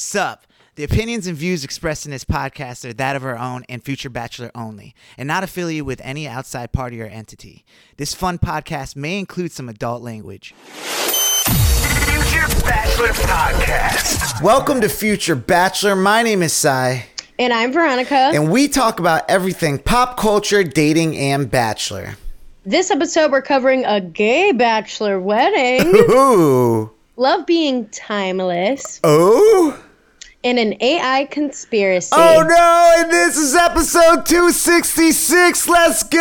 Sup. The opinions and views expressed in this podcast are that of our own and future bachelor only, and not affiliated with any outside party or entity. This fun podcast may include some adult language. Future Bachelor Podcast. Welcome to Future Bachelor. My name is Si, And I'm Veronica. and we talk about everything pop culture, dating, and bachelor. this episode, we're covering a gay bachelor wedding, Ooh. love being timeless, Oh. And an AI conspiracy. Oh no, and this is episode 266. Let's go!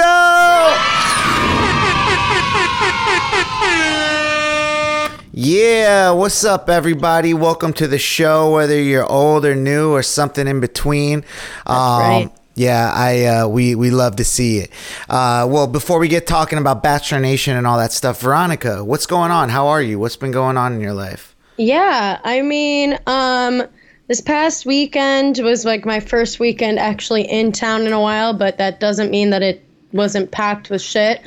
Yeah, what's up, everybody? Welcome to the show, whether you're old or new or something in between. Um, right. Yeah, I uh, we we love to see it. Uh, well, before we get talking about Bachelor Nation and all that stuff, Veronica, what's going on? How are you? What's been going on in your life? Yeah, I mean, um, this past weekend was like my first weekend actually in town in a while, but that doesn't mean that it wasn't packed with shit.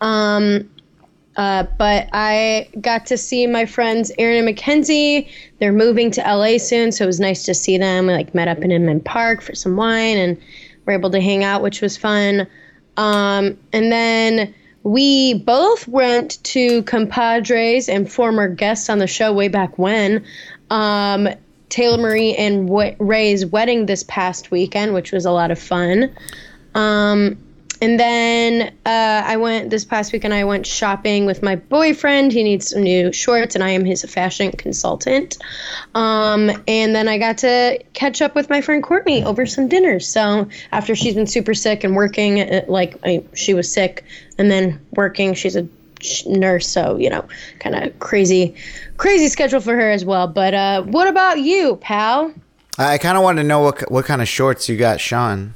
Um, uh, but I got to see my friends Aaron and Mackenzie. They're moving to LA soon, so it was nice to see them. We like met up in Inman Park for some wine and were able to hang out, which was fun. Um, and then we both went to compadres and former guests on the show way back when. Um, Taylor Marie and w- Ray's wedding this past weekend, which was a lot of fun. Um, and then uh, I went this past weekend. I went shopping with my boyfriend. He needs some new shorts, and I am his fashion consultant. Um, and then I got to catch up with my friend Courtney over some dinners. So after she's been super sick and working, uh, like I, she was sick, and then working, she's a nurse, so you know, kind of crazy, crazy schedule for her as well. But uh, what about you, pal? I kind of want to know what what kind of shorts you got, Sean.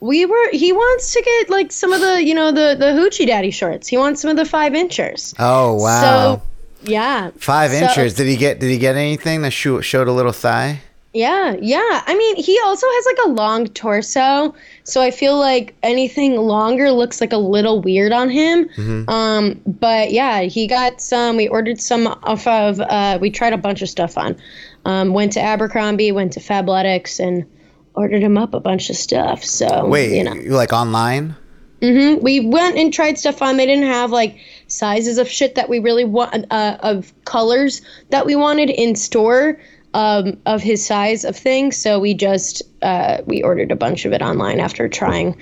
We were. He wants to get like some of the, you know, the the hoochie daddy shorts. He wants some of the five inchers. Oh wow. So, yeah. Five So- inches. Did he get? Did he get anything that sho- showed a little thigh? Yeah, yeah. I mean, he also has like a long torso, so I feel like anything longer looks like a little weird on him. Mm-hmm. Um, but yeah, he got some. We ordered some off of. Uh, we tried a bunch of stuff on. Um, went to Abercrombie, went to Fabletics, and ordered him up a bunch of stuff. So Wait, you know. like online? Mm hmm We went and tried stuff on. They didn't have like sizes of shit that we really want, uh, of colors that we wanted in store um, of his size of things. So we just uh, we ordered a bunch of it online after trying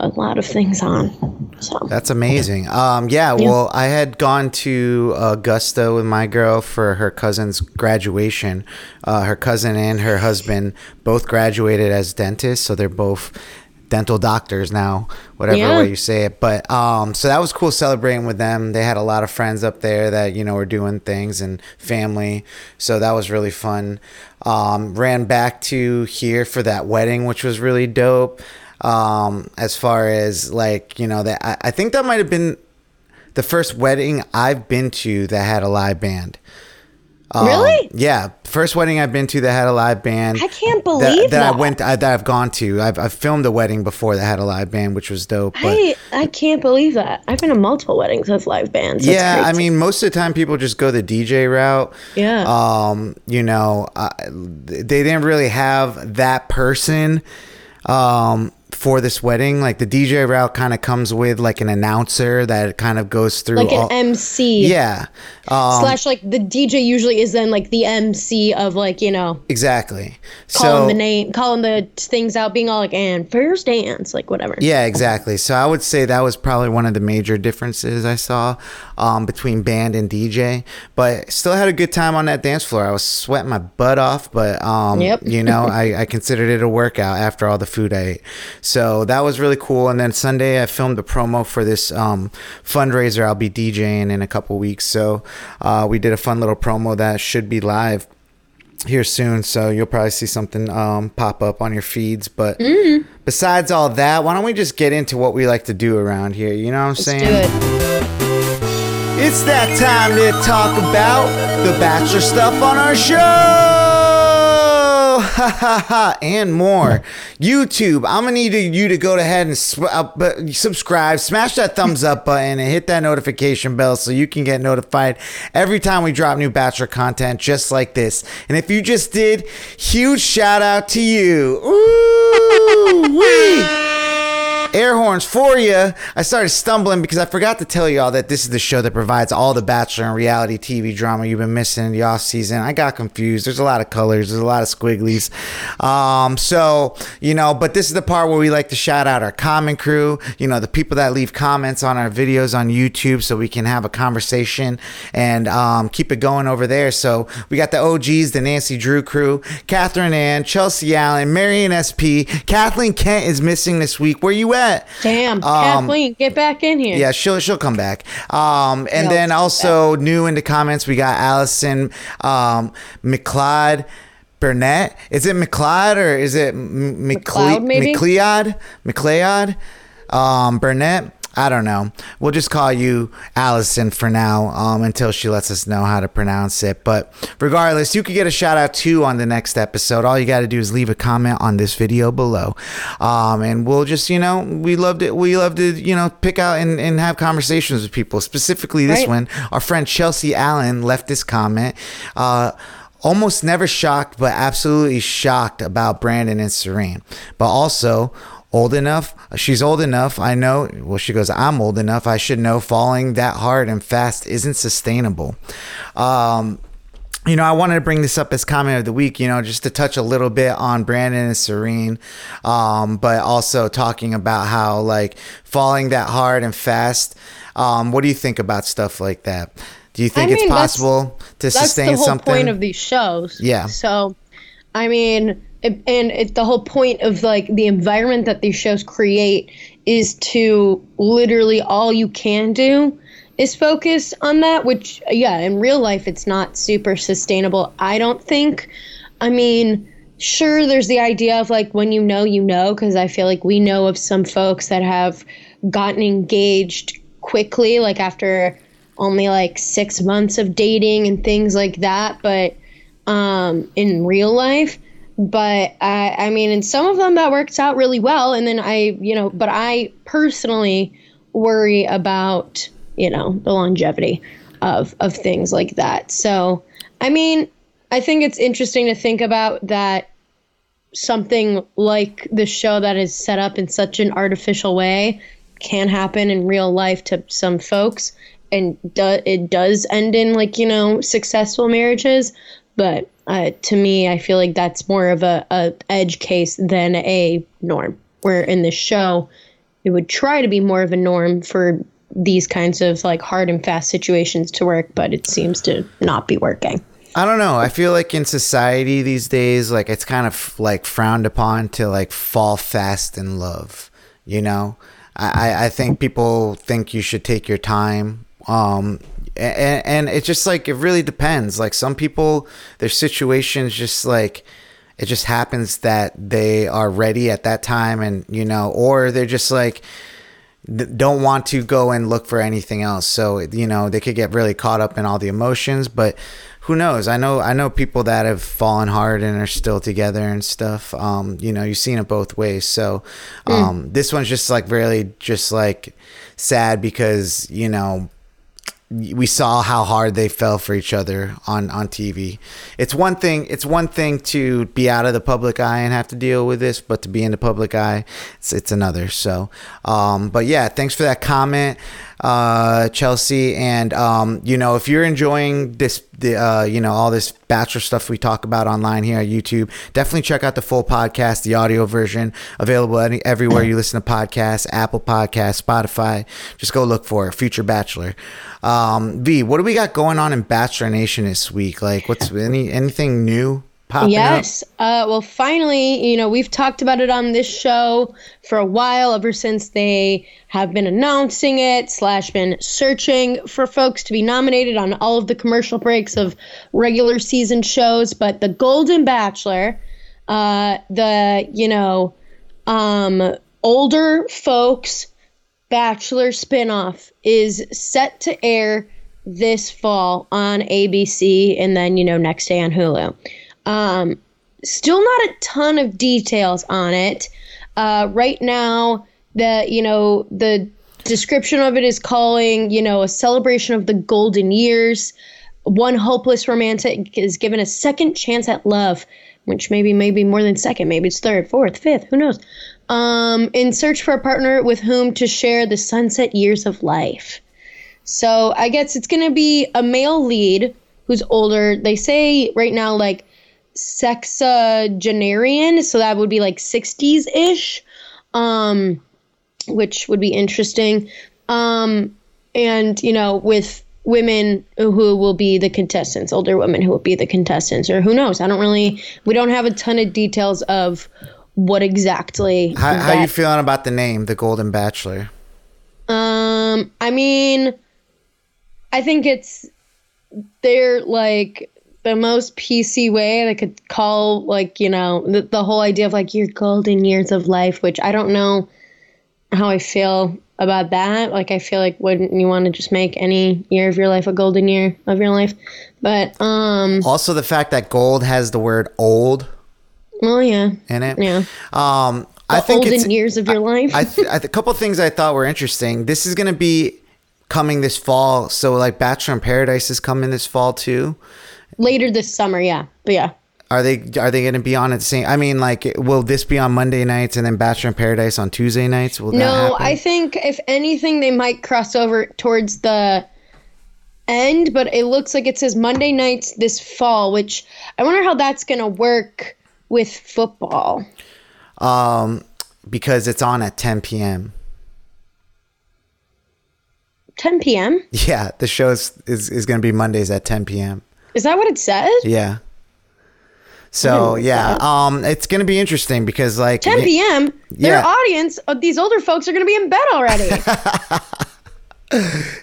a lot of things on. So That's amazing. Um, yeah, well, I had gone to Augusta with my girl for her cousin's graduation. Uh, her cousin and her husband both graduated as dentists, so they're both dental doctors now, whatever Yeah. way you say it. But um, so that was cool celebrating with them. They had a lot of friends up there that you know were doing things and family, so that was really fun. Um, ran back to here for that wedding, which was really dope. Um, as far as like you know that I, I think that might have been the first wedding I've been to that had a live band. Um, Really? Yeah, first wedding I've been to that had a live band. I can't that, believe that. I went I, that I've gone to. I've, I've filmed a wedding before that had a live band, which was dope. But I I can't believe that. I've been to multiple weddings with live bands. That's yeah, I mean, most of the time people just go the DJ route. Yeah. Um, you know, uh, they didn't really have that person um for this wedding. Like the DJ route kind of comes with like an announcer that kind of goes through like an all- MC. Yeah. Um, Slash, like the DJ usually is then like the MC of like you know exactly. calling so the name, calling the things out, being all like, and first dance, like whatever. Yeah, exactly. So I would say that was probably one of the major differences I saw um, between band and DJ. But still had a good time on that dance floor. I was sweating my butt off, but um, Yep. you know, I, I considered it a workout after all the food I ate. So that was really cool. And then Sunday, I filmed a promo for this um, fundraiser I'll be DJing in a couple weeks. So uh, we did a fun little promo that should be live here soon, so you'll probably see something um, pop up on your feeds. But Mm-hmm. besides all that, why don't we just get into what we like to do around here? You know what I'm Let's saying? do it. It's that time to talk about the Bachelor stuff on our show. and more. YouTube, I'm gonna need you to go ahead and uh, subscribe, smash that thumbs up button, and hit that notification bell so you can get notified every time we drop new Bachelor content just like this. And if you just did, huge shout out to you. Ooh, wee air horns for you. I started stumbling because I forgot to tell y'all that this is the show that provides all the Bachelor and reality TV drama you've been missing in the off season. I got confused. There's a lot of colors. There's a lot of squigglies. Um, so you know, but this is the part where we like to shout out our common crew. You know, the people that leave comments on our videos on YouTube, so we can have a conversation and um, keep it going over there. So we got the OGs, the Nancy Drew crew, Catherine Ann, Chelsea Allen, Marion SP, Kathleen Kent is missing this week. Where you at? Damn, um, Kathleen, get back in here. Yeah, she'll she'll come back. Um, and then also new in the comments, we got Allison um, McLeod. Burnett. Is it McLeod or is it McLeod? McLeod? McLeod? Um, Burnett. I don't know. We'll just call you Allison for now um, until she lets us know how to pronounce it. But regardless, you could get a shout out too on the next episode. All you got to do is leave a comment on this video below. Um, and we'll just, you know, we loved it. We love to, you know, pick out and, and have conversations with people. Specifically, this right. one, our friend Chelsea Allen left this comment. Uh, almost never shocked, but absolutely shocked about Brandon and Serene. But also old enough. She's old enough. I know. Well, she goes, I'm old enough. I should know falling that hard and fast isn't sustainable. Um, you know, I wanted to bring this up as comment of the week, you know, just to touch a little bit on Brandon and Serene, um, but also talking about how, like, falling that hard and fast. Um, what do you think about stuff like that? Do you think I mean, it's possible to sustain that's the whole something? point of these shows. Yeah. So, I mean, and it, the whole point of like the environment that these shows create is to literally all you can do is focus on that which yeah in real life it's not super sustainable i don't think. I mean sure there's the idea of like when you know you know because i feel like we know of some folks that have gotten engaged quickly like after only like six months of dating and things like that but um in real life but I, I mean, in some of them that works out really well. And then I, you know, but I personally worry about, you know, the longevity of, of things like that. So, I mean, I think it's interesting to think about that something like the show that is set up in such an artificial way can happen in real life to some folks and do, it does end in like you know successful marriages but uh, to me, I feel like that's more of a, a edge case than a norm. Where in this show, it would try to be more of a norm for these kinds of like hard and fast situations to work, but it seems to not be working. I don't know. I feel like in society these days, like it's kind of like frowned upon to like fall fast in love. You know, I, I think people think you should take your time. Um, and, and it's just like it really depends like some people their situations just like it just happens that they are ready at that time and you know or they're just like don't want to go and look for anything else so you know they could get really caught up in all the emotions but who knows i know i know people that have fallen hard and are still together and stuff um you know you've seen it both ways so hmm. um mm. this one's just like really just like sad because you know we saw how hard they fell for each other on on TV. It's one thing. It's one thing to be out of the public eye and have to deal with this, but to be in the public eye, it's it's another. So, um, but yeah, thanks for that comment uh, Chelsea. And um, you know, if you're enjoying this, the uh, you know all this bachelor stuff we talk about online here on YouTube, definitely check out the full podcast, the audio version, available any, everywhere you listen to podcasts, Apple Podcasts, Spotify. Just go look for Future Bachelor. Um, v, what do we got going on in Bachelor Nation this week? Like, what's any anything new? Yes. Uh, well, finally, you know, we've talked about it on this show for a while, ever since they have been announcing it, slash, been searching for folks to be nominated on all of the commercial breaks of regular season shows. But The Golden Bachelor, uh, the, you know, um, older folks Bachelor spinoff is set to air this fall on ABC and then, you know, next day on Hulu. Um, still not a ton of details on it. Uh, right now, the you know the description of it is calling you know a celebration of the golden years. One hopeless romantic is given a second chance at love, which maybe maybe more than second, maybe it's third, fourth, fifth, who knows? Um, in search for a partner with whom to share the sunset years of life. So I guess it's gonna be a male lead who's older. They say right now like sexagenarian, so that would be like 60s ish, um, which would be interesting. Um, and you know, with women who will be the contestants, older women who will be the contestants, or who knows? I don't really. We don't have a ton of details of what exactly. How, how you feeling about the name, the Golden Bachelor? Um, I mean, I think it's they're like the most PC way I could call like you know the, the whole idea of like your golden years of life, which I don't know how I feel about that. Like I feel like wouldn't you want to just make any year of your life a golden year of your life? But um, Also, the fact that gold has the word old well, yeah, in it. yeah. Um, The I think it's years of your life. I th- I th- a couple things I thought were interesting. This is going to be coming this fall, so like Bachelor in Paradise is coming this fall too. Later this summer, yeah, but yeah. Are they are they going to be on at the same? I mean, like, will this be on Monday nights and then Bachelor in Paradise on Tuesday nights? Will that No? I think if anything, they might cross over towards the end, but it looks like it says Monday nights this fall, which I wonder how that's going to work with football. um, because it's on at 10 p.m. 10 p.m.? Yeah, the show is is, is going to be Mondays at 10 p.m. Is that what it says? Yeah. So yeah, um, it's gonna be interesting because like 10 p.m.? Their Yeah. audience, uh, these older folks, are going to be in bed already.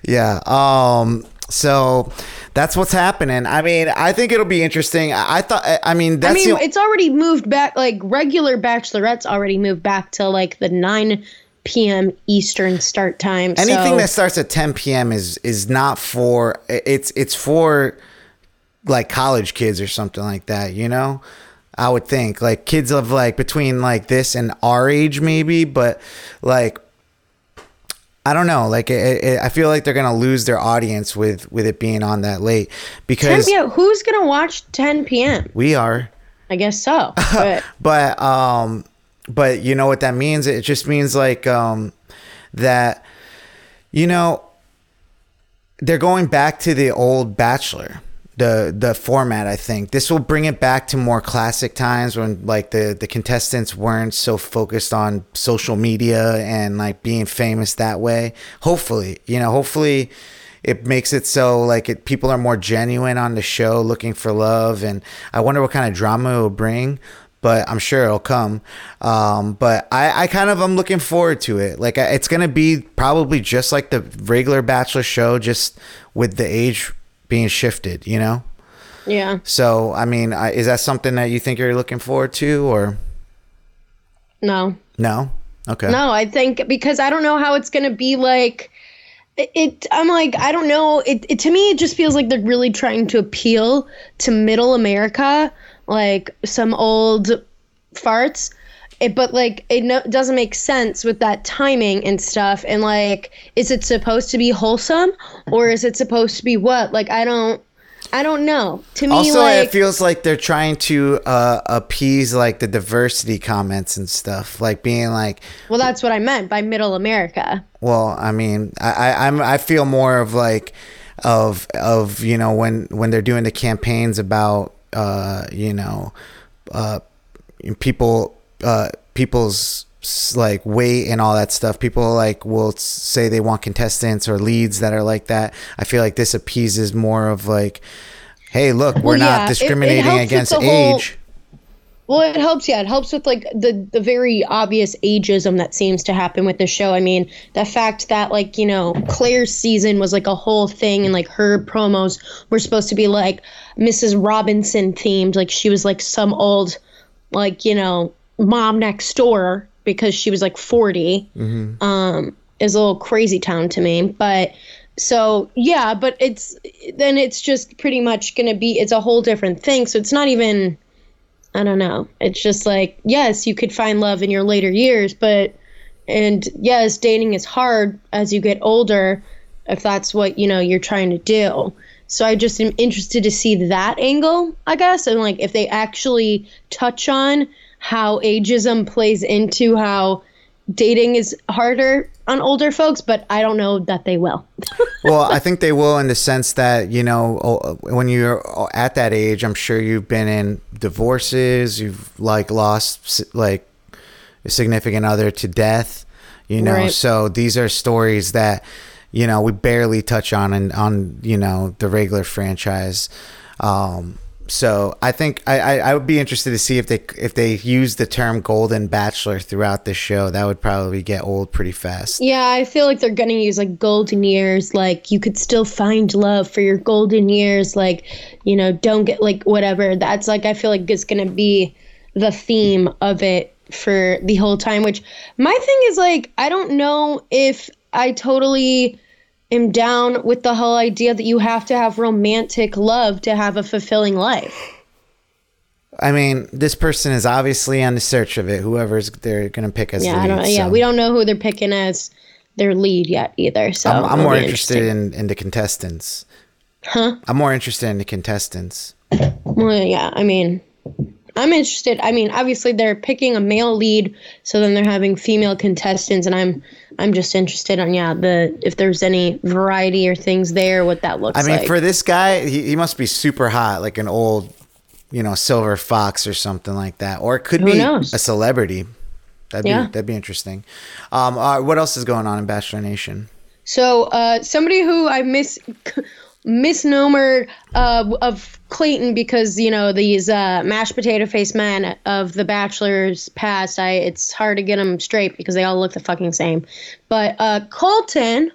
Yeah. Um. So that's what's happening. I mean, I think it'll be interesting. I, thought. I- mean, I mean, the, it's already moved back, like regular bachelorettes already moved back to like the 9 p.m. Eastern start time. anything so. that starts at 10 p.m. is is not for. It's it's for like college kids or something like that. You know. I would think like kids of like between like this and our age maybe, but like I don't know. Like it, it, I feel like they're gonna lose their audience with with it being on that late 10 because p.m. Who's going to watch 10 p.m.? we are. I guess so. But but um but you know what that means it just means like um that you know they're going back to the old bachelor the the format i think. This will bring it back to more classic times when like the the contestants weren't so focused on social media and like being famous that way. Hopefully you know hopefully it makes it so like it, people are more genuine on the show looking for love and i wonder what kind of drama it will bring but i'm sure it'll come. Um, but I, I kind of i'm looking forward to it. Like it's gonna be probably just like the regular bachelor show just with the age being shifted you know? Yeah. so i mean I, is that something that you think you're looking forward to or? No. no? Okay. No, I think because I don't know how it's going to be like it, I'm like I don't know. It, it to me it just feels like they're really trying to appeal to middle America like some old farts it, but like it no, doesn't make sense with that timing and stuff and like is it supposed to be wholesome or is it supposed to be what? Like I don't I don't know. To me also like it feels like they're trying to uh, appease like the diversity comments and stuff like being like well that's what I meant by middle America. Well, I mean, I, I I'm I feel more of like of of you know when when they're doing the campaigns about uh you know uh people uh people's like weight and all that stuff people like will say they want contestants or leads that are like that i feel like this appeases more of like hey look we're Well, yeah, not it- it discriminating against the whole- age Well, it helps. Yeah, it helps with like the the very obvious ageism that seems to happen with the show. I mean, the fact that like you know Clare's season was like a whole thing, and like her promos were supposed to be like Mrs. Robinson themed. Like she was like some old, like you know, mom next door because she was like 40 Um, is a little crazy town to me, but. So yeah, but it's then it's just pretty much gonna be it's a whole different thing. So it's not even I don't know. It's just like, yes, you could find love in your later years, but and yes, dating is hard as you get older if that's what, you know, you're trying to do. So I just am interested to see that angle, I guess, and like if they actually touch on how ageism plays into how dating is harder on older folks, but I don't know that they will. well, I think they will in the sense that, you know, when you're at that age, I'm sure you've been in divorces, you've like lost like a significant other to death, you know. Right. So these are stories that, you know, we barely touch on and on, you know, the regular franchise. Um, so I think I, I, I, would be interested to see if they if they use the term golden bachelor throughout the show. That would probably get old pretty fast. Yeah, I feel like they're gonna use like golden years. Like you could still find love for your golden years. Like you know, don't get like whatever. That's like I feel like it's gonna be the theme of it for the whole time. Which my thing is like I don't know if I totally am down with the whole idea that you have to have romantic love to have a fulfilling life. I mean, this person is obviously on the search of it. Whoever's they're to pick as yeah, lead, I don't, so. yeah, we don't know who they're picking as their lead yet either. So I'm, I'm more interested in, in the contestants. Huh? I'm more interested in the contestants. Well, yeah, I mean, I'm interested. I mean, obviously they're picking a male lead, so then they're having female contestants, and I'm I'm just interested on yeah the if there's any variety or things there, what that looks. Like. I mean, like. for this guy, he, he must be super hot, like an old, you know, silver fox or something like that, or it could Who be knows? a celebrity. That'd yeah. be that'd be interesting. Um, uh, what else is going on in Bachelor Nation? So, uh, somebody who I miss misnomer uh, of Clayton because you know these uh, mashed potato face men of the Bachelor's past. I it's hard to get them straight because they all look the fucking same. But uh, Colton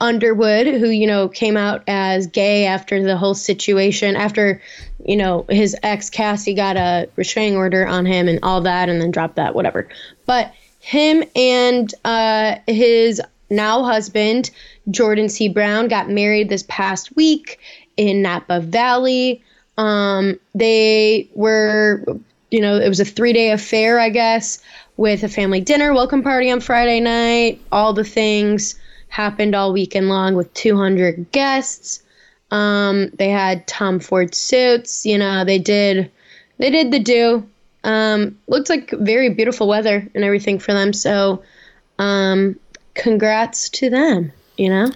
Underwood, who you know came out as gay after the whole situation, after you know his ex Cassie got a restraining order on him and all that, and then dropped that, whatever. But him and uh, his now husband, Jordan C. Brown, got married this past week in Napa Valley. Um, they were, you know, it was a three day affair, I guess, with a family dinner, welcome party on Friday night. All the things happened all weekend long with 200 guests. Um, they had Tom Ford suits. You know, they did, they did the do. Um, looked like very beautiful weather and everything for them. So, um, congrats to them. You know,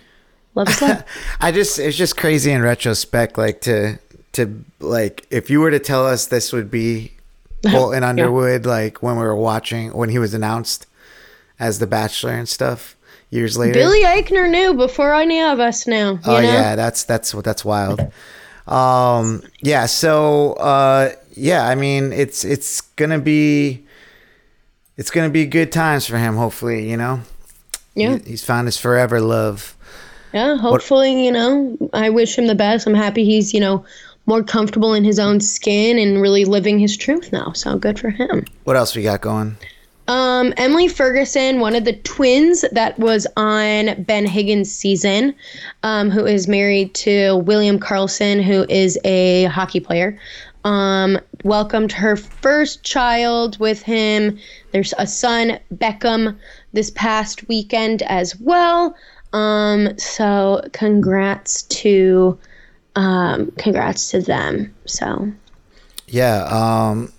love is love. I just it's just crazy in retrospect, like to to like if you were to tell us this would be Colton yeah. Underwood, like when we were watching when he was announced as the Bachelor and stuff years later. Billy Eichner knew before any of us knew. Oh know? yeah, that's that's what that's wild. Um, yeah, so uh, yeah, I mean it's it's gonna be it's gonna be good times for him. Hopefully, you know. Yeah. He's found his forever love. Yeah, hopefully, what? you know, I wish him the best. I'm happy he's, you know, more comfortable in his own skin and really living his truth now. So good for him. What else we got going? Um, Emily Ferguson, one of the twins that was on Ben Higgins' season, um, who is married to William Carlson, who is a hockey player, um, welcomed her first child with him. There's a son, Beckham, this past weekend as well. Um, so congrats to um, congrats to them. So yeah, um,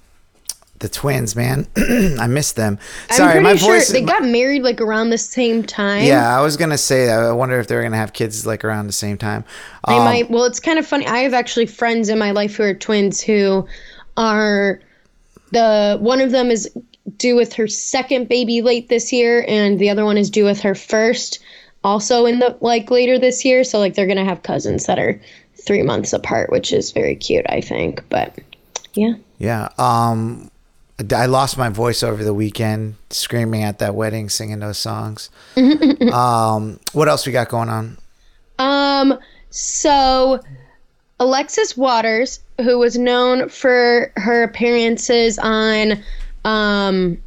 the twins, man, I missed them. Sorry, my sure voice. They got married like around the same time. Yeah, I was gonna say that. I wonder if they're gonna have kids like around the same time. They um, might. Well, it's kind of funny. I have actually friends in my life who are twins who are the one of them is due with her second baby late this year, and the other one is due with her first also in the like later this year. So like they're gonna have cousins that are three months apart, which is very cute, I think. But yeah. Yeah. Um I lost my voice over the weekend screaming at that wedding, singing those songs. um, what else we got going on? Um, so Alexis Waters, who was known for her appearances on um,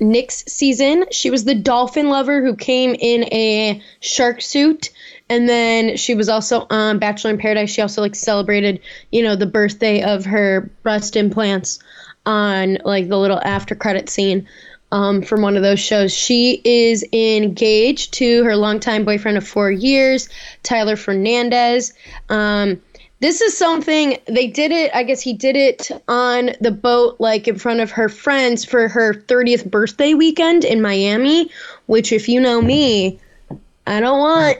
Nick's season. She was the dolphin lover who came in a shark suit and then she was also on Bachelor in Paradise. She also like celebrated, you know, the birthday of her breast implants on like the little after credit scene um, from one of those shows. She is engaged to her longtime boyfriend of four years, Tyler Fernandez. Um, this is something they did it. I guess he did it on the boat, like in front of her friends for her 30th birthday weekend in Miami. Which, if you know me, I don't want.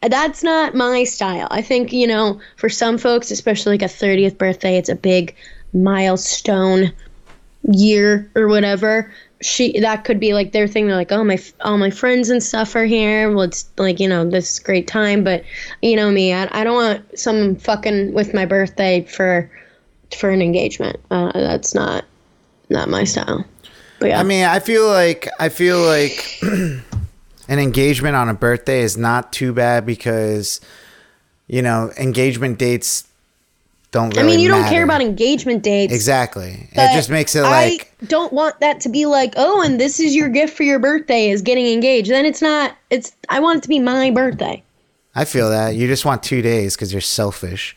That's not my style. I think you know, for some folks, especially like a 30th birthday, it's a big milestone year or whatever she that could be like their thing. They're like oh my all my friends and stuff are here. Well it's like you know this great time but you know me i, I don't want someone fucking with my birthday for for an engagement. Uh, that's not not my style. But yeah. I mean, I feel like I feel like an engagement on a birthday is not too bad because you know engagement dates don't. I mean, you don't care about engagement dates. exactly. It just makes it like I don't want that to be like, oh, and this is your gift for your birthday is getting engaged. Then it's not. It's. I want it to be my birthday. I feel that you just want two days because you're selfish.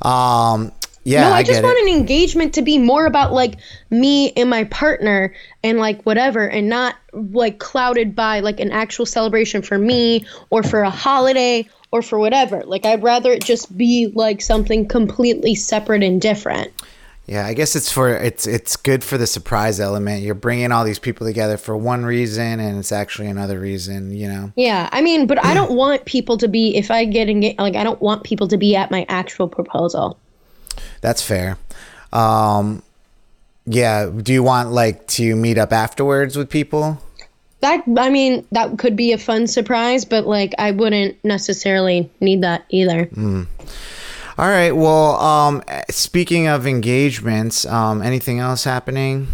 Um, yeah, no, I, I, just want it. an engagement to be more about like me and my partner and like whatever, and not like clouded by like an actual celebration for me or for a holiday or for whatever. Like I'd rather it just be like something completely separate and different. Yeah, I guess it's for it's it's good for the surprise element. You're bringing all these people together for one reason, and it's actually another reason. You know. Yeah, I mean, but I don't want people to be if I get engaged. Like I don't want people to be at my actual proposal. That's fair. Um, yeah. Do you want like to meet up afterwards with people? That I mean, that could be a fun surprise, but like I wouldn't necessarily need that either. All right. Well, um, speaking of engagements, um, anything else happening?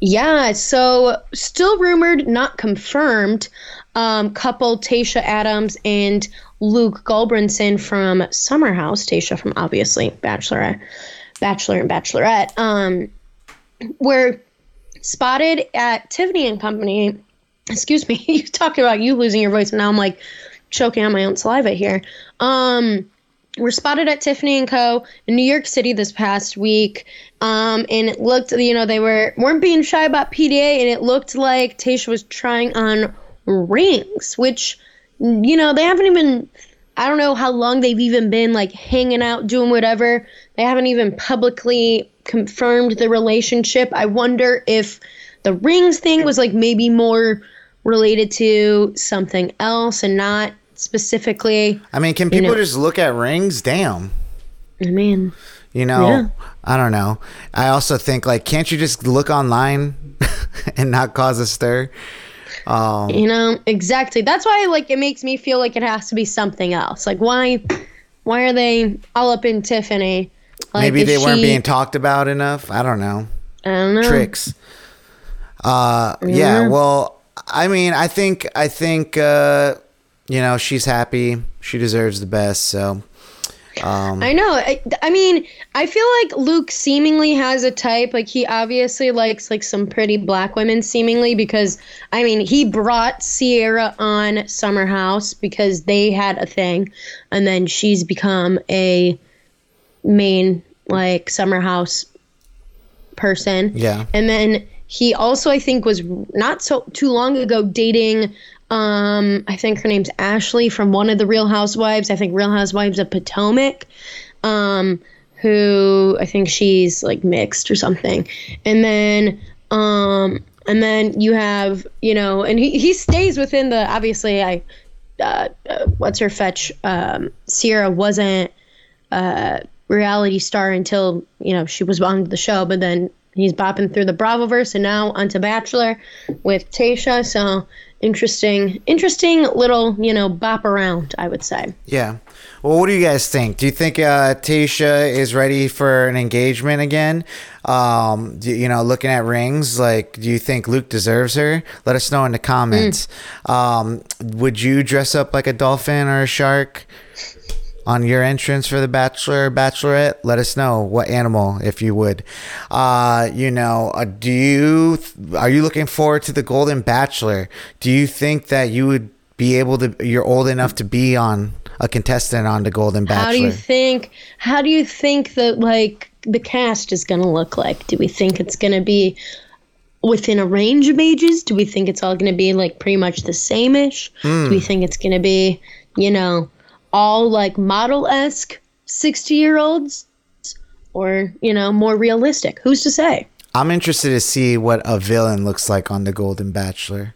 Yeah, so still rumored, not confirmed. Um, couple Tayshia Adams and Luke Gulbranson from Summer House. Tayshia from obviously Bachelorette, Bachelor and Bachelorette. Um, were spotted at Tiffany and Company. Excuse me, you talking about you losing your voice, and now I'm like choking on my own saliva here. Um, we were spotted at Tiffany and Co. in New York City this past week. Um, and it looked, you know, they were weren't being shy about PDA, and it looked like Tayshia was trying on rings, which, you know, they haven't even. I don't know how long they've even been like hanging out, doing whatever. They haven't even publicly confirmed the relationship. I wonder if the rings thing was like maybe more related to something else and not specifically. I mean, can people know- just look at rings? Damn. I mean, You know, Yeah. I don't know. I also think like, can't you just look online and not cause a stir? Um, You know, exactly. That's why like it makes me feel like it has to be something else. Like why why are they all up in Tiffany? Like maybe they weren't being talked about enough. I don't know. I don't know. Tricks. Uh, yeah. Well, I mean, I think I think uh, you know she's happy. She deserves the best. So um, I know. I, I mean, I feel like Luke seemingly has a type. Like he obviously likes like some pretty black women seemingly because I mean, he brought Ciara on Summer House because they had a thing and then she's become a main like Summer House person. Yeah. And then he also I think was not so too long ago dating um I think her name's Ashley from one of the Real Housewives, I think Real Housewives of Potomac. Um who I think she's like mixed or something. And then um and then you have, you know, and he, he stays within the obviously I uh, uh what's her fetch um Ciara wasn't uh, reality star until you know she was on the show, but then he's bopping through the Bravoverse and now onto Bachelor with Tayshia. So interesting, interesting little you know bop around, I would say. yeah. Well, what do you guys think? Do you think uh, Tayshia is ready for an engagement again? Um, do, you know, looking at rings, like, do you think Luke deserves her? Let us know in the comments. Um, would you dress up like a dolphin or a shark? On your entrance for the bachelor or bachelorette let us know what animal if you would uh you know uh, do you are you looking forward to the golden bachelor do you think that you would be able to you're old enough to be on a contestant on the Golden Bachelor. How do you think? How do you think that like the cast is going to look like? Do we think it's going to be within a range of ages? Do we think it's all going to be like pretty much the same ish? Do we think it's going to be, you know, all like model esque 60 year olds? Or, you know, more realistic? Who's to say? I'm interested to see what a villain looks like on the Golden Bachelor.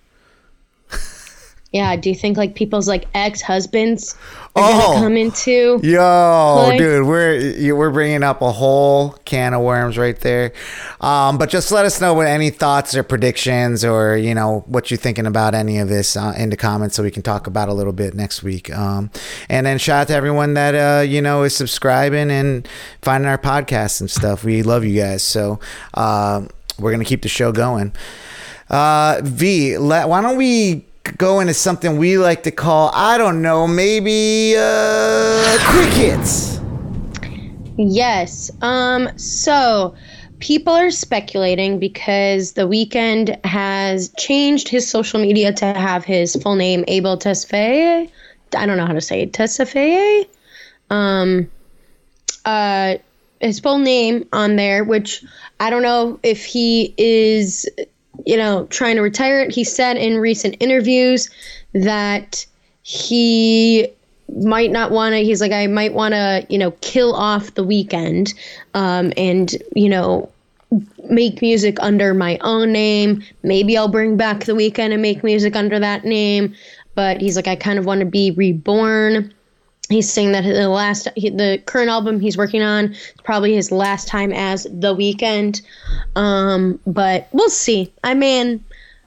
Yeah, do you think like people's like ex husbands are Oh. gonna come into? Yo, Like- dude, we're you- we're bringing up a whole can of worms right there. Um, but just let us know what any thoughts or predictions or you know what you're thinking about any of this uh, in the comments so we can talk about a little bit next week. Um, and then shout out to everyone that uh, you know is subscribing and finding our podcast and stuff. We love you guys. So uh, we're gonna keep the show going. Uh, v, let, why don't we go into something we like to call, I don't know, maybe uh, crickets. Yes. Um. So people are speculating because the Weeknd has changed his social media to have his full name Abel Tesfaye. I don't know how to say it. Tesfaye. Um. Uh. His full name on there, which I don't know if he is, you know, trying to retire it. He said in recent interviews that he might not want to he's like i might want to you know kill off the Weeknd um, and you know make music under my own name. Maybe i'll bring back the Weeknd and make music under that name. But he's like i kind of want to be reborn he's saying that the last he- the current album he's working on is probably his last time as the Weeknd um, but we'll see i mean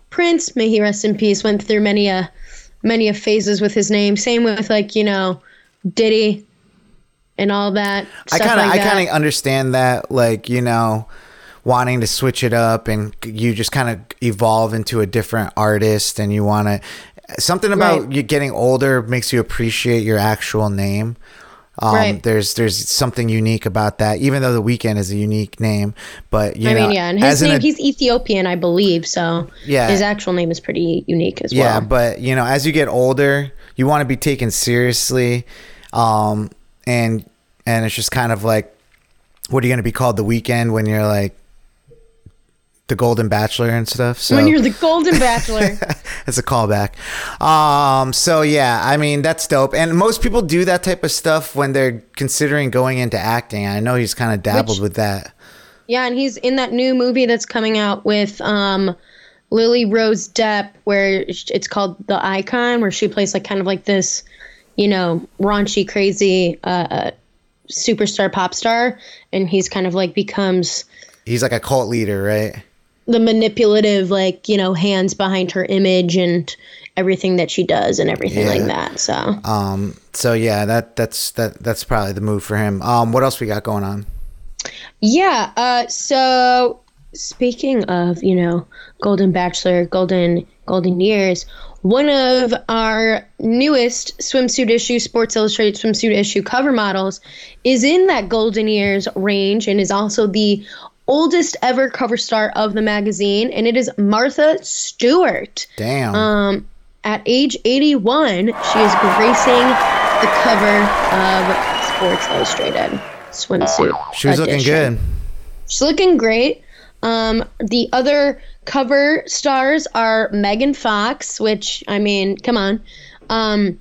prince may he rest in peace went through many a many of phases with his name. Same with like you know Diddy and all that. I kind of, like I kind of understand that, like you know, wanting to switch it up, and you just kind of evolve into a different artist, and you want to. Something about Right. you getting older makes you appreciate your actual name. Um, Right. There's there's something unique about that, even though the Weeknd is a unique name. But you I know, mean, yeah, and his name, ad- he's Ethiopian, I believe. So Yeah. his actual name is pretty unique as Yeah, well. Yeah, but you know, as you get older, you want to be taken seriously, um, and and it's just kind of like, what are you going to be called the Weeknd when you're like the Golden Bachelor and stuff? So when you're the Golden Bachelor, it's a callback. Um, so yeah, I mean that's dope, and most people do that type of stuff when they're considering going into acting. I know he's kind of dabbled Which- with that. yeah, and he's in that new movie that's coming out with um, Lily Rose Depp, where it's called The Icon, where she plays like kind of like this, you know, raunchy, crazy uh, superstar pop star, and he's kind of like becomes He's like a cult leader, right? The manipulative like you know hands behind her image and everything that she does and everything like that so Um, so yeah, that that's that that's probably the move for him. Um, what else we got going on? yeah uh so speaking of you know golden bachelor golden golden years one of our newest swimsuit issue sports illustrated swimsuit issue cover models is in that golden years range and is also the oldest ever cover star of the magazine and it is martha stewart Damn. Um, at age 81, she is gracing the cover of Sports Illustrated swimsuit. she was looking good. She's looking great. Um, the other cover stars are Megan Fox, which I mean, come on, um,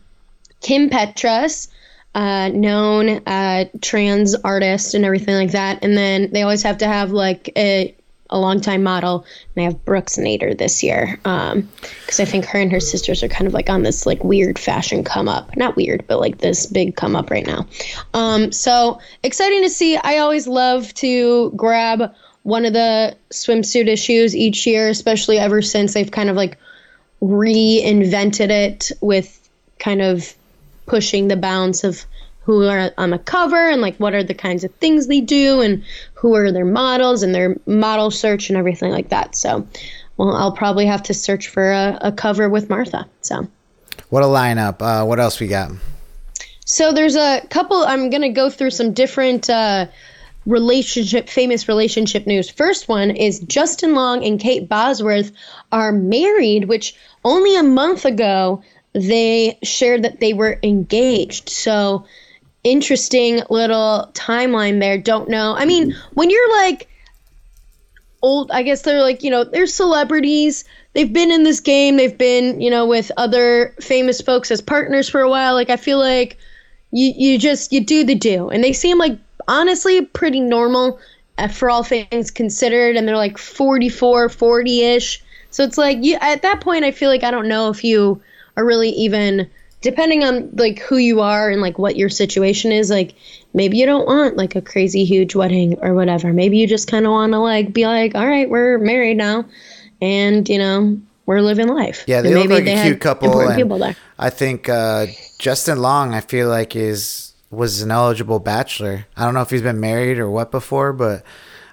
Kim Petras, uh, known uh, trans artist and everything like that, and then they always have to have like a a longtime model. And they have Brooks Nader this year because I think her and her sisters are kind of like on this like weird fashion come up. Not weird, but like this big come up right now. Um, so exciting to see. I always love to grab one of the swimsuit issues each year, especially ever since they've kind of like reinvented it with kind of pushing the bounds of who are on the cover and like what are the kinds of things they do and who are their models and their model search and everything like that. So, well, I'll probably have to search for a, a cover with Martha. So, What a lineup. Uh, what else we got? so there's a couple. I'm gonna go through some different uh, relationship, famous relationship news. First one is Justin Long and Kate Bosworth are married, which only a month ago they shared that they were engaged. So interesting little timeline there. Don't know. I mean, when you're like old, I guess they're like, you know, they're celebrities. They've been in this game. They've been, you know, with other famous folks as partners for a while. Like I feel like you you just you do the do. And they seem like honestly pretty normal uh, for all things considered and they're like 44, 40ish. So it's like you at that point I feel like I don't know if you are really even depending on like who you are and like what your situation is like maybe you don't want like a crazy huge wedding or whatever maybe you just kind of want to like be like all right we're married now and you know we're living life Yeah, they And look like they a cute couple. and people there I think uh, Justin Long, I feel like is was an eligible bachelor. I don't know if he's been married or what before, but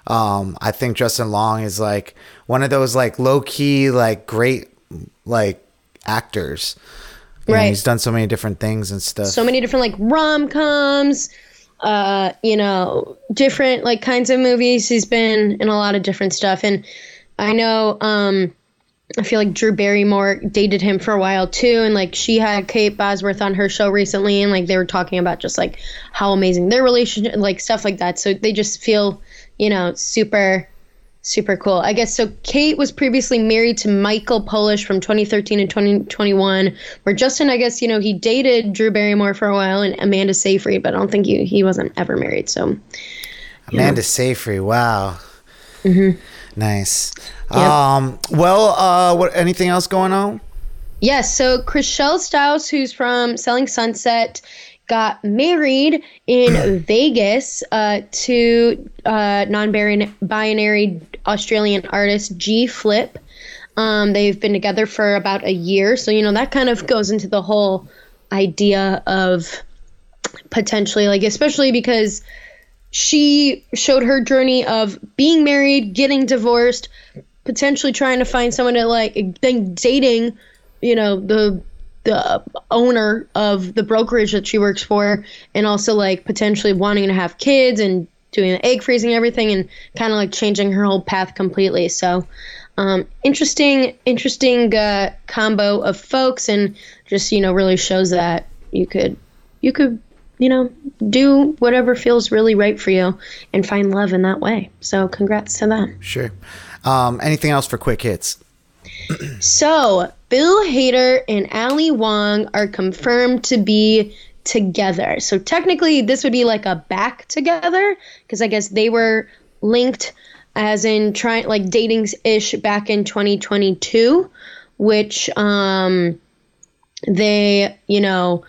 um, I think Justin Long is like one of those like low key like great like actors. You know, Right. he's done so many different things and stuff. so many different like rom-coms uh you know different like kinds of movies he's been in a lot of different stuff and i know um i feel like drew barrymore dated him for a while too and like she had kate bosworth on her show recently and like they were talking about just like how amazing their relationship like stuff like that so they just feel you know super super cool. I guess so. Kate was previously married to Michael Polish from 2013 and 2021. Where Justin, I guess you know he dated Drew Barrymore for a while and Amanda Seyfried, but I don't think he he wasn't ever married. So Amanda Seyfried, wow. Mm-hmm. Nice. Um, well, uh, what? Anything else going on? Yes, so Chrishell Stause, who's from Selling Sunset, got married in Vegas uh, to uh, non-binary Australian artist G Flip. Um, they've been together for about a year, so you know that kind of goes into the whole idea of potentially, like, especially because she showed her journey of being married, getting divorced, potentially trying to find someone to like, then dating, you know, the the owner of the brokerage that she works for, and also like potentially wanting to have kids and doing egg freezing and everything, and kind of like changing her whole path completely. So, um, interesting, interesting uh, combo of folks, and just you know really shows that you could you could you know do whatever feels really right for you and find love in that way. So, congrats to them. Sure. Um, anything else for quick hits? So, Bill Hader and Ali Wong are confirmed to be together. So, technically, this would be like a back together because I guess they were linked as in trying like dating ish back in 2022, which um, they, you know,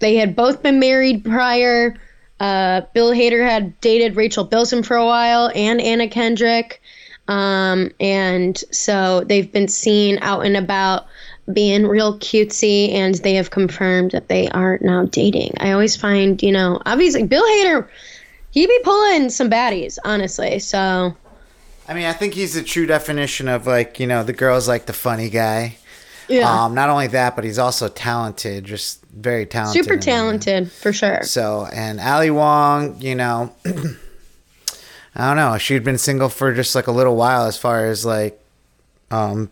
they had both been married prior. Uh, Bill Hader had dated Rachel Bilson for a while and Anna Kendrick. Um, and so they've been seen out and about being real cutesy, and they have confirmed that they are now dating. I always find, you know, obviously Bill Hader, he be pulling some baddies, honestly. So I mean, I think he's the true definition of like you know the girl's like the funny guy. yeah, Um, not only that, but he's also talented, just very talented. super talented for sure. So, and Ali Wong, you know, I don't know. She'd been single for just like a little while, as far as like, um,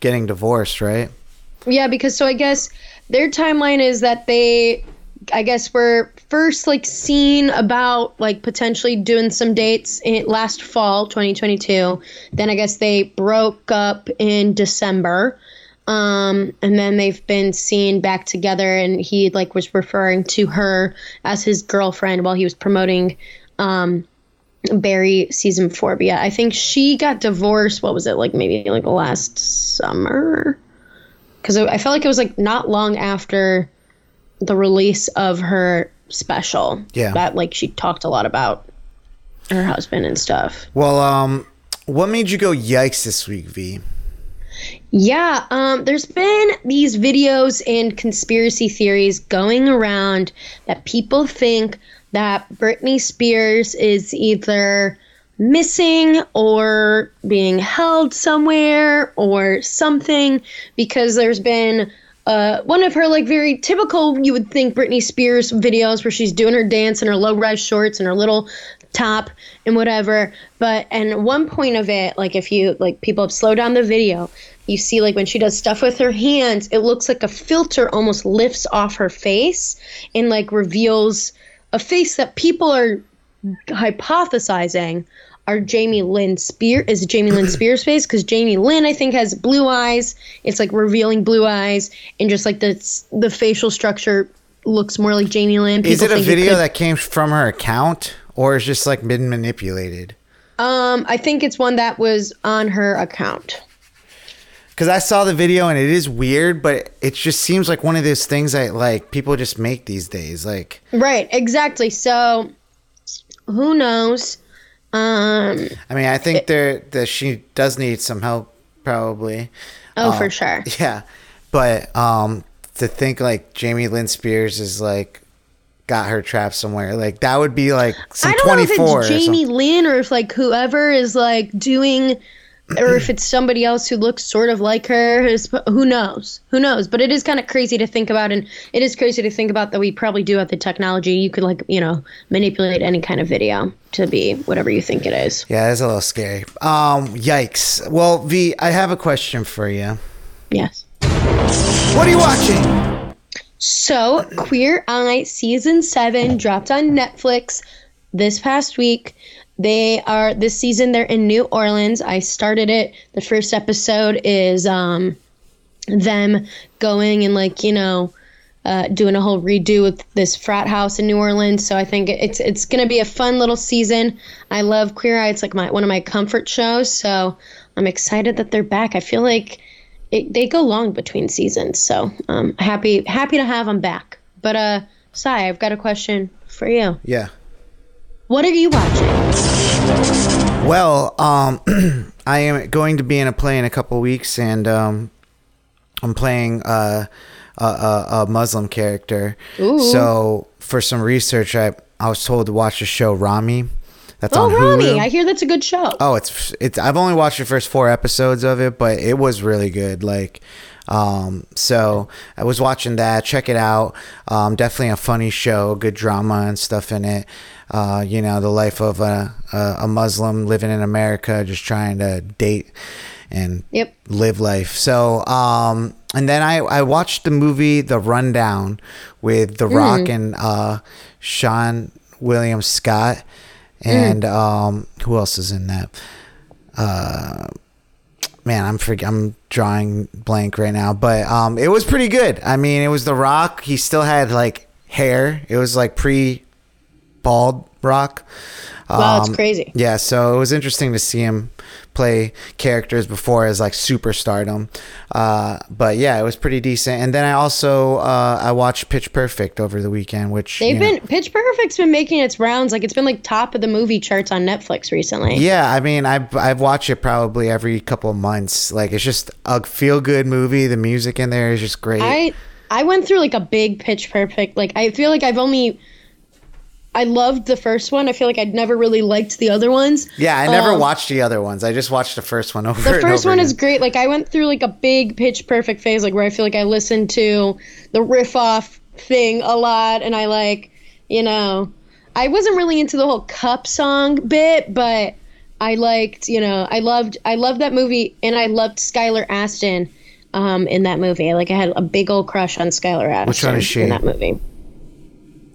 getting divorced, right? Yeah, because so I guess their timeline is that they, I guess, were first like seen about like potentially doing some dates in last fall, 2022. Then I guess they broke up in December. Um, and then they've been seen back together, and he like was referring to her as his girlfriend while he was promoting um, Barry season four. But yeah, I think she got divorced. What was it like? Maybe like last summer because I felt like it was like not long after the release of her special. Yeah. That like she talked a lot about her husband and stuff. Well, um, what made you go yikes this week, V? Yeah, um, there's been these videos and conspiracy theories going around that people think that Britney Spears is either missing or being held somewhere or something because there's been uh, one of her like very typical you would think Britney Spears videos where she's doing her dance in her low rise shorts and her little top and whatever. But and one point of it, like if you like people have slowed down the video, you see like when she does stuff with her hands, it looks like a filter almost lifts off her face and like reveals a face that people are hypothesizing are Jamie Lynn Spear is Jamie Lynn Spears face because Jamie Lynn I think has blue eyes. It's like revealing blue eyes and just like the the facial structure looks more like Jamie Lynn. Is it a video could- that came from her account or is just like been manipulated? Um, I think it's one that was on her account. Because I saw the video and it is weird, but it just seems like one of those things that like people just make these days. Like, Right, exactly. So who knows? Um, I mean, I think there that she does need some help, probably. oh, Um, for sure. Yeah, but um, to think like Jamie Lynn Spears is like got her trapped somewhere, like that would be like some I don't know if it's Jamie Lynn or if like whoever is like doing, or if it's somebody else who looks sort of like her. Who knows? Who knows? But it is kind of crazy to think about, and it is crazy to think about that we probably do have the technology. You could like you know manipulate any kind of video to be whatever you think it is. Yeah, it's a little scary. Um, yikes. Well, V, I have a question for you. Yes. What are you watching? So, Queer Eye season seven dropped on Netflix this past week. They are this season. They're in New Orleans. I started it. The first episode is um, them going and like you know uh, doing a whole redo with this frat house in New Orleans. So I think it's it's gonna be a fun little season. I love Queer Eye. It's like my one of my comfort shows. So I'm excited that they're back. I feel like it, they go long between seasons. So um, happy happy to have them back. But uh, Si, I've got a question for you. Yeah. What are you watching? Well, um, I am going to be in a play in a couple weeks, and um, I'm playing uh, a, a, a Muslim character. Ooh. So for some research, I I was told to watch the show Ramy. That's Oh, on Hulu. Ramy, I hear that's a good show. Oh, it's it's. I've only watched the first four episodes of it, but it was really good. Like, um, so I was watching that. Check it out. Um, definitely a funny show, good drama and stuff in it. Uh, you know, the life of a, a a Muslim living in America, just trying to date and Yep. live life. So, um, and then I, I watched the movie The Rundown with The Rock and uh, Seann William Scott. And um, who else is in that? Uh, man, I'm forg I'm drawing blank right now, but um, it was pretty good. I mean, it was The Rock. He still had like hair. It was like pre bald Rock. Wow, it's Um, crazy. Yeah, so it was interesting to see him play characters before as like superstardom. Uh, but yeah, it was pretty decent. And then I also uh, I watched Pitch Perfect over the weekend, which They've you know- been Pitch Perfect's been making its rounds. Like it's been like top of the movie charts on Netflix recently. Yeah, I mean, I've I've watched it probably every couple of months. Like it's just a feel good movie. The music in there is just great. I I went through like a big Pitch Perfect. Like I feel like I've only I loved the first one. I feel like I'd never really liked the other ones. yeah, I never Um, watched the other ones. I just watched the first one over. The first over one again. is great. Like I went through like a big Pitch Perfect phase, like where I feel like I listened to the riff off thing a lot, and I like, you know, I wasn't really into the whole cup song bit, but I liked, you know, I loved, I loved that movie, and I loved Skylar Astin. Um, in that movie, like I had a big old crush on Skylar Astin. Which one is she? in that movie?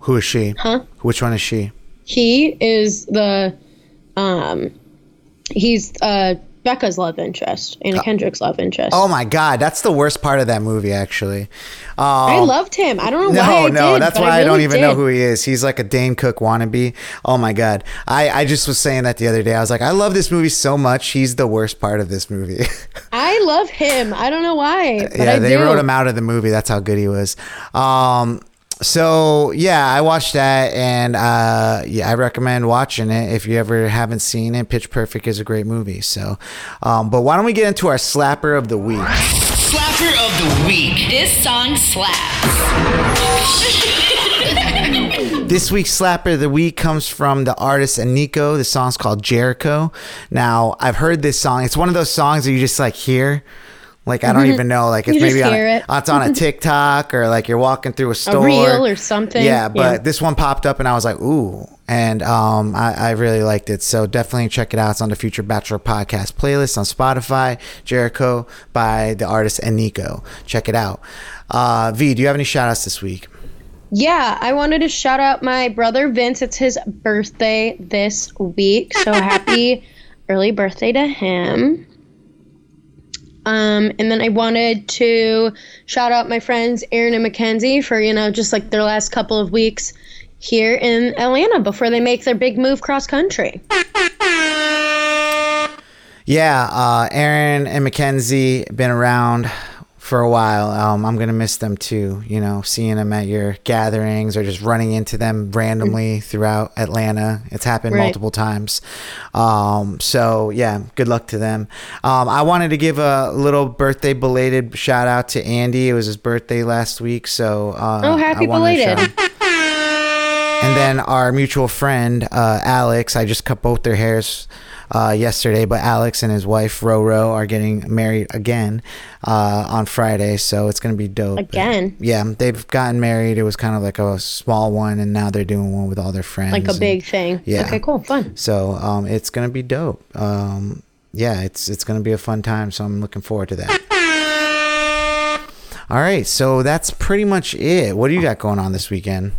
Who is she? Huh? Which one is she? He is the, um, he's uh Beca's love interest, Anna Kendrick's love interest. Oh my god, that's the worst part of that movie. Actually, um, I loved him. I don't know No, why I no, that's why I, don't really even know who he is. He's like a Dane Cook wannabe. Oh my god, I I just was saying that the other day. I was like, I love this movie so much. He's the worst part of this movie. I love him. I don't know why, but yeah, I they do. wrote him out of the movie. That's how good he was. Um, so yeah, I watched that, and uh, yeah, I recommend watching it if you ever haven't seen it. Pitch Perfect is a great movie. So, um, but why don't we get into our slapper of the week? Slapper of the week. This song slaps. This week's slapper of the week comes from the artist Iniko. The song's called Jericho. Now, I've heard this song. It's one of those songs that you just like hear Like I don't even know. Like it's maybe on a, it. it's on a TikTok or like you're walking through a A store, reel or something. Yeah, but this one popped up and I was like, ooh, and um, I, I really liked it. So definitely check it out. It's on the Future Bachelor podcast playlist on Spotify. Jericho by the artist Iniko. Check it out. Uh, v, do you have any shout outs this week? Yeah, I wanted to shout out my brother Vince. It's his birthday this week. So happy early birthday to him. Um, and then I wanted to shout out my friends Aaron and Mackenzie for, you know, just like their last couple of weeks here in Atlanta before they make their big move cross country. Yeah, uh, Aaron and Mackenzie been around for a while. Um, I'm gonna miss them too. You know, seeing them at your gatherings or just running into them randomly throughout Atlanta. It's happened Right. multiple times. Um, so yeah, good luck to them. Um, I wanted to give a little birthday belated shout out to Andy. It was his birthday last week, so uh, Oh, happy belated. and then our mutual friend, uh, Alex, I just cut both their hairs uh, yesterday, but Alex and his wife, Roro, are getting married again uh, on Friday. So it's going to be dope. Again? Yeah, they've gotten married. It was kind of like a small one, and now they're doing one with all their friends. Like a and- big thing. Yeah. Okay, cool. Fun. So um, it's going to be dope. Um, yeah, it's it's going to be a fun time. So I'm looking forward to that. All right, so that's pretty much it. What do you got going on this weekend?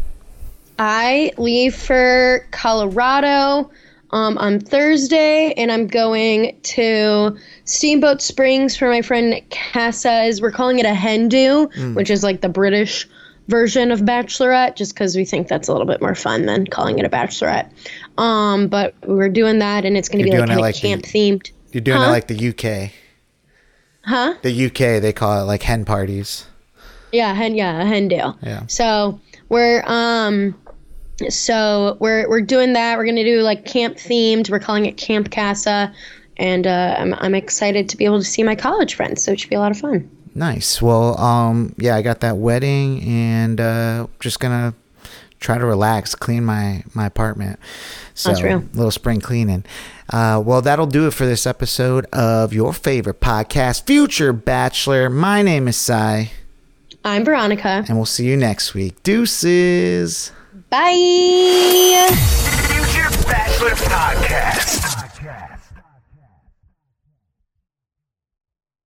I leave for Colorado um, on Thursday, and I'm going to Steamboat Springs for my friend Casa's. We're calling it a hen do, which is like the British version of bachelorette, just because we think that's a little bit more fun than calling it a bachelorette. Um, but we're doing that, and it's going to be like doing kind of like the- camp themed. You're doing it like the UK. Huh? The UK, they call it like hen parties. Yeah, hen yeah, a hen do. Yeah. So we're um so we're we're doing that. We're gonna do like camp themed. We're calling it Camp Casa. And uh, I'm, I'm excited to be able to see my college friends, so it should be a lot of fun. Nice. Well, um, yeah, I got that wedding, and uh, just gonna try to relax, clean my my apartment. So, That's real. little spring cleaning. Uh, well, that'll do it for this episode of your favorite podcast, Future Bachelor. My name is Si, I'm Veronica. and we'll see you next week. Deuces. Bye. Future Bachelor Podcast.